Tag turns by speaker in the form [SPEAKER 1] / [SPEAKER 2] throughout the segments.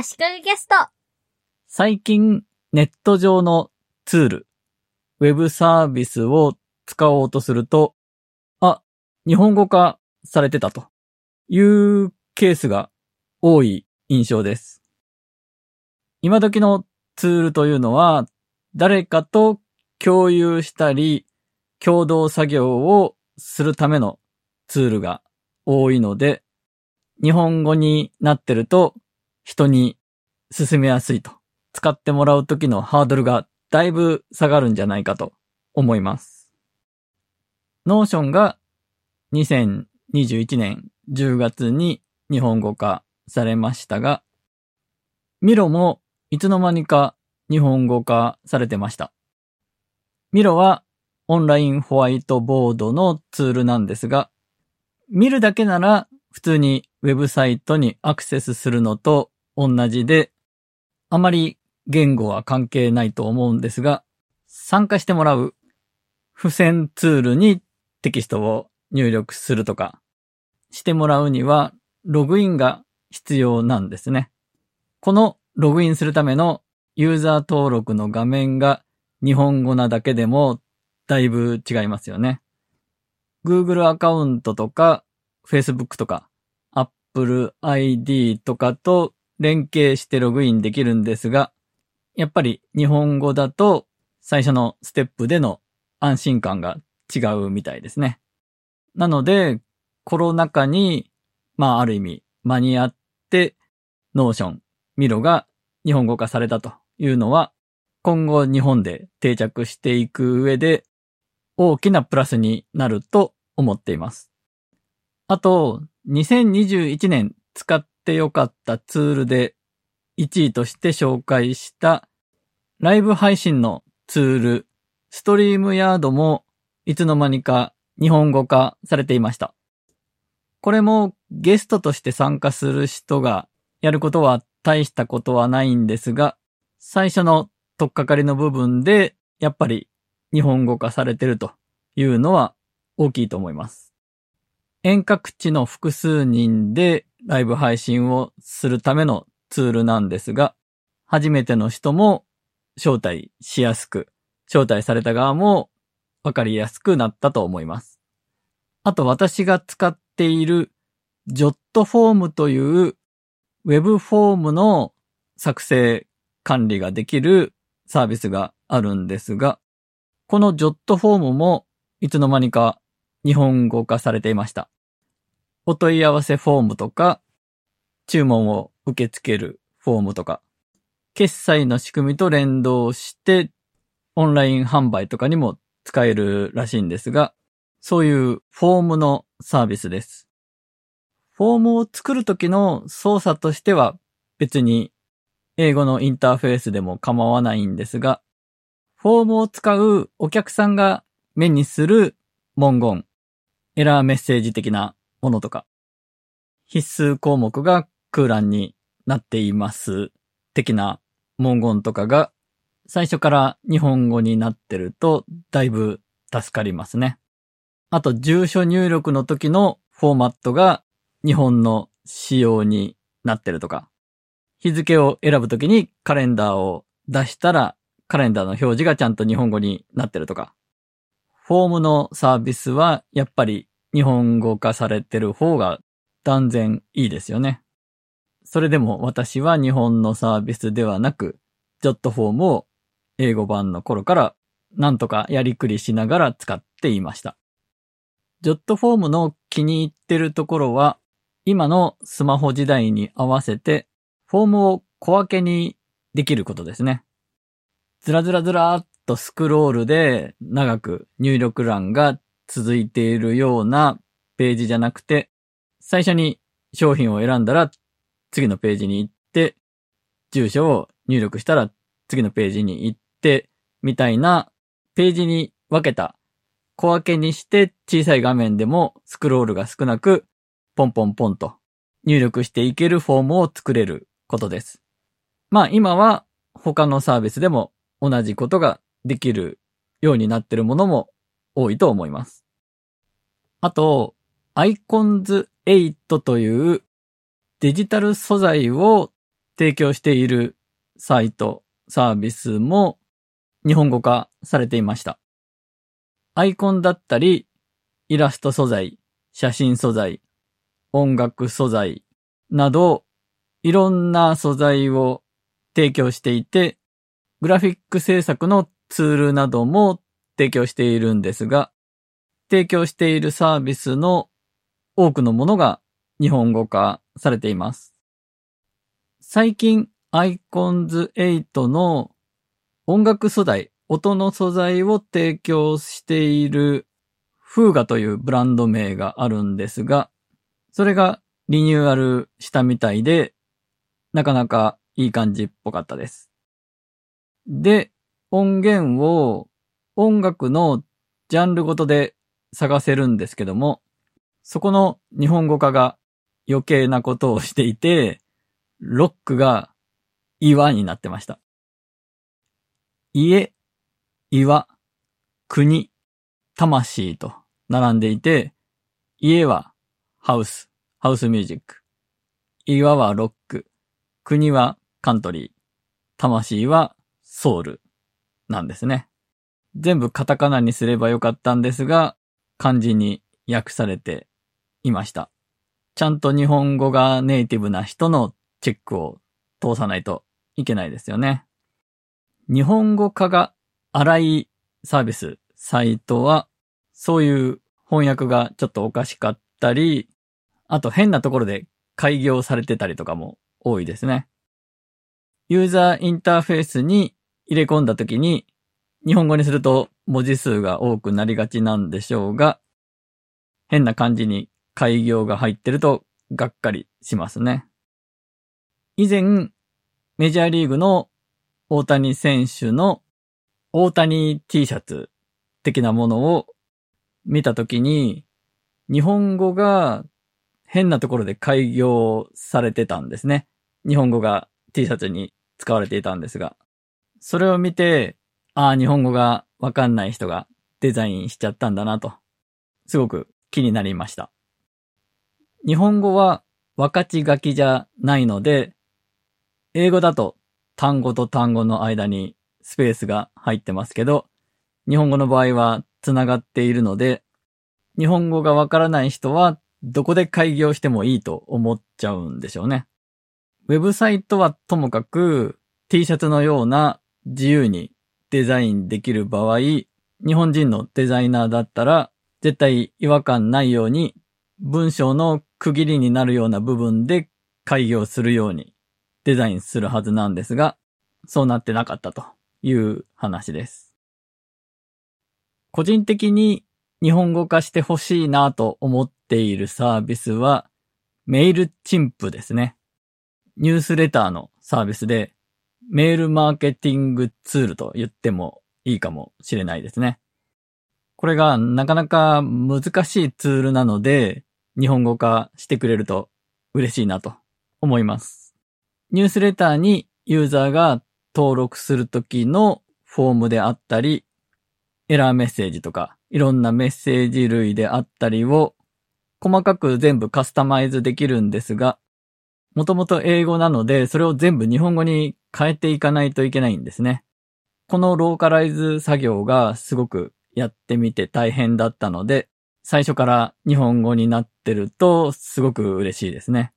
[SPEAKER 1] 足利ゲスト。
[SPEAKER 2] 最近ネット上のツール、ウェブサービスを使おうとすると、あ、日本語化されてたというケースが多い印象です。今時のツールというのは、誰かと共有したり、共同作業をするためのツールが多いので、日本語になってると人に勧めやすいと。使ってもらう時のハードルがだいぶ下がるんじゃないかと思います。ノーションが2021年10月に日本語化されましたが、ミロもいつの間にか日本語化されてました。ミロはオンラインホワイトボードのツールなんですが、見るだけなら普通にウェブサイトにアクセスするのと同じで、あまり言語は関係ないと思うんですが、参加してもらう付箋ツールにテキストを入力するとかしてもらうにはログインが必要なんですね。このログインするためのユーザー登録の画面が日本語なだけでもだいぶ違いますよね。Google アカウントとか Facebook とか Apple ID とかと連携してログインできるんですが、やっぱり日本語だと最初のステップでの安心感が違うみたいですね。なので、コロナ禍に、まあある意味間に合って、ノーション、ミロが日本語化されたというのは、今後日本で定着していく上で大きなプラスになると思っています。あと、2021年使ってよかったツールで1位として紹介したライブ配信のツール、ストリームヤードもいつの間にか日本語化されていました。これもゲストとして参加する人がやることは大したことはないんですが、最初の取っかかりの部分でやっぱり日本語化されてるというのは大きいと思います。遠隔地の複数人でライブ配信をするためのツールなんですが、初めての人も招待しやすく、招待された側もわかりやすくなったと思います。あと私が使っている JOT フォームというウェブフォームの作成管理ができるサービスがあるんですが、この JOT フォームもいつの間にか日本語化されていました。お問い合わせフォームとか、注文を受け付けるフォームとか、決済の仕組みと連動して、オンライン販売とかにも使えるらしいんですが、そういうフォームのサービスです。フォームを作るときの操作としては別に英語のインターフェースでも構わないんですが、フォームを使うお客さんが目にする文言、エラーメッセージ的なものとか、必須項目が空欄になっています的な文言とかが最初から日本語になってるとだいぶ助かりますね。あと住所入力の時のフォーマットが日本の仕様になってるとか、日付を選ぶときにカレンダーを出したらカレンダーの表示がちゃんと日本語になってるとか、フォームのサービスはやっぱり日本語化されてる方が断然いいですよね。それでも私は日本のサービスではなく、ジョットフォームを英語版の頃からなんとかやりくりしながら使っていました。ジョットフォームの気に入ってるところは、今のスマホ時代に合わせて、フォームを小分けにできることですね。ずらずらずらーっとスクロールで長く入力欄が続いているようなページじゃなくて、最初に商品を選んだら次のページに行って、住所を入力したら次のページに行って、みたいなページに分けた小分けにして小さい画面でもスクロールが少なく、ポンポンポンと入力していけるフォームを作れることです。まあ今は他のサービスでも同じことができるようになってるものも多いと思います。あと、Icons8 というデジタル素材を提供しているサイト、サービスも日本語化されていました。アイコンだったり、イラスト素材、写真素材、音楽素材など、いろんな素材を提供していて、グラフィック制作のツールなども提供しているんですが、提供しているサービスの多くのものが日本語化されています。最近 Icons 8の音楽素材、音の素材を提供しているフーガというブランド名があるんですが、それがリニューアルしたみたいで、なかなかいい感じっぽかったです。で、音源を音楽のジャンルごとで探せるんですけども、そこの日本語化が余計なことをしていて、ロックが岩になってました。家、岩、国、魂と並んでいて、家はハウス、ハウスミュージック。岩はロック、国はカントリー、魂はソウルなんですね。全部カタカナにすればよかったんですが、漢字に訳されていました。ちゃんと日本語がネイティブな人のチェックを通さないといけないですよね。日本語化が荒いサービス、サイトは、そういう翻訳がちょっとおかしかったり、あと変なところで開業されてたりとかも多いですね。ユーザーインターフェースに入れ込んだ時に、日本語にすると文字数が多くなりがちなんでしょうが、変な感じに開業が入ってるとがっかりしますね。以前、メジャーリーグの大谷選手の大谷 T シャツ的なものを見たときに、日本語が変なところで開業されてたんですね。日本語が T シャツに使われていたんですが。それを見て、ああ、日本語がわかんない人がデザインしちゃったんだなと、すごく気になりました。日本語は分かち書きじゃないので、英語だと単語と単語の間にスペースが入ってますけど、日本語の場合は繋がっているので、日本語がわからない人はどこで開業してもいいと思っちゃうんでしょうね。ウェブサイトはともかく T シャツのような自由にデザインできる場合、日本人のデザイナーだったら絶対違和感ないように文章の区切りになるような部分で開業するようにデザインするはずなんですが、そうなってなかったという話です。個人的に日本語化してほしいなと思っているサービスは、メールチンプですね。ニュースレターのサービスで、メールマーケティングツールと言ってもいいかもしれないですね。これがなかなか難しいツールなので、日本語化してくれると嬉しいなと思います。ニュースレターにユーザーが登録するときのフォームであったり、エラーメッセージとか、いろんなメッセージ類であったりを、細かく全部カスタマイズできるんですが、もともと英語なので、それを全部日本語に変えていかないといけないんですね。このローカライズ作業がすごくやってみて大変だったので、最初から日本語になってるとすごく嬉しいですね。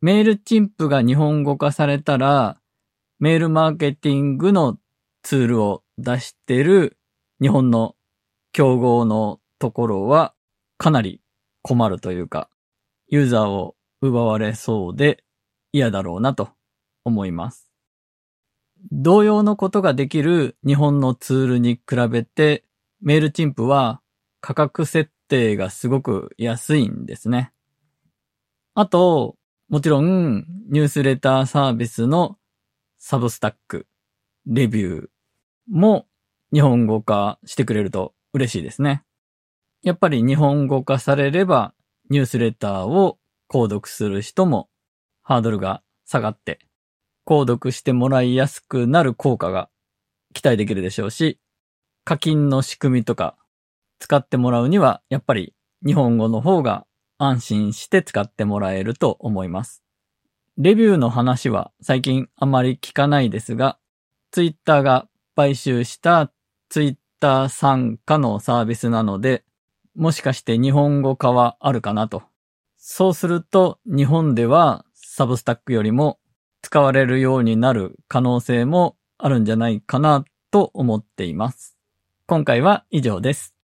[SPEAKER 2] メールチンプが日本語化されたら、メールマーケティングのツールを出してる日本の競合のところはかなり困るというか、ユーザーを奪われそうで嫌だろうなと思います。同様のことができる日本のツールに比べて、メールチンプは価格設定がすごく安いんですね。あと、もちろん、ニュースレターサービスのサブスタック、レビューも日本語化してくれると嬉しいですね。やっぱり日本語化されればニュースレターを購読する人もハードルが下がって、購読してもらいやすくなる効果が期待できるでしょうし、課金の仕組みとか使ってもらうにはやっぱり日本語の方が安心して使ってもらえると思います。レビューの話は最近あまり聞かないですが、ツイッターが買収したツイッター傘下のサービスなので、もしかして日本語化はあるかなと。そうすると日本ではサブスタックよりも使われるようになる可能性もあるんじゃないかなと思っています。今回は以上です。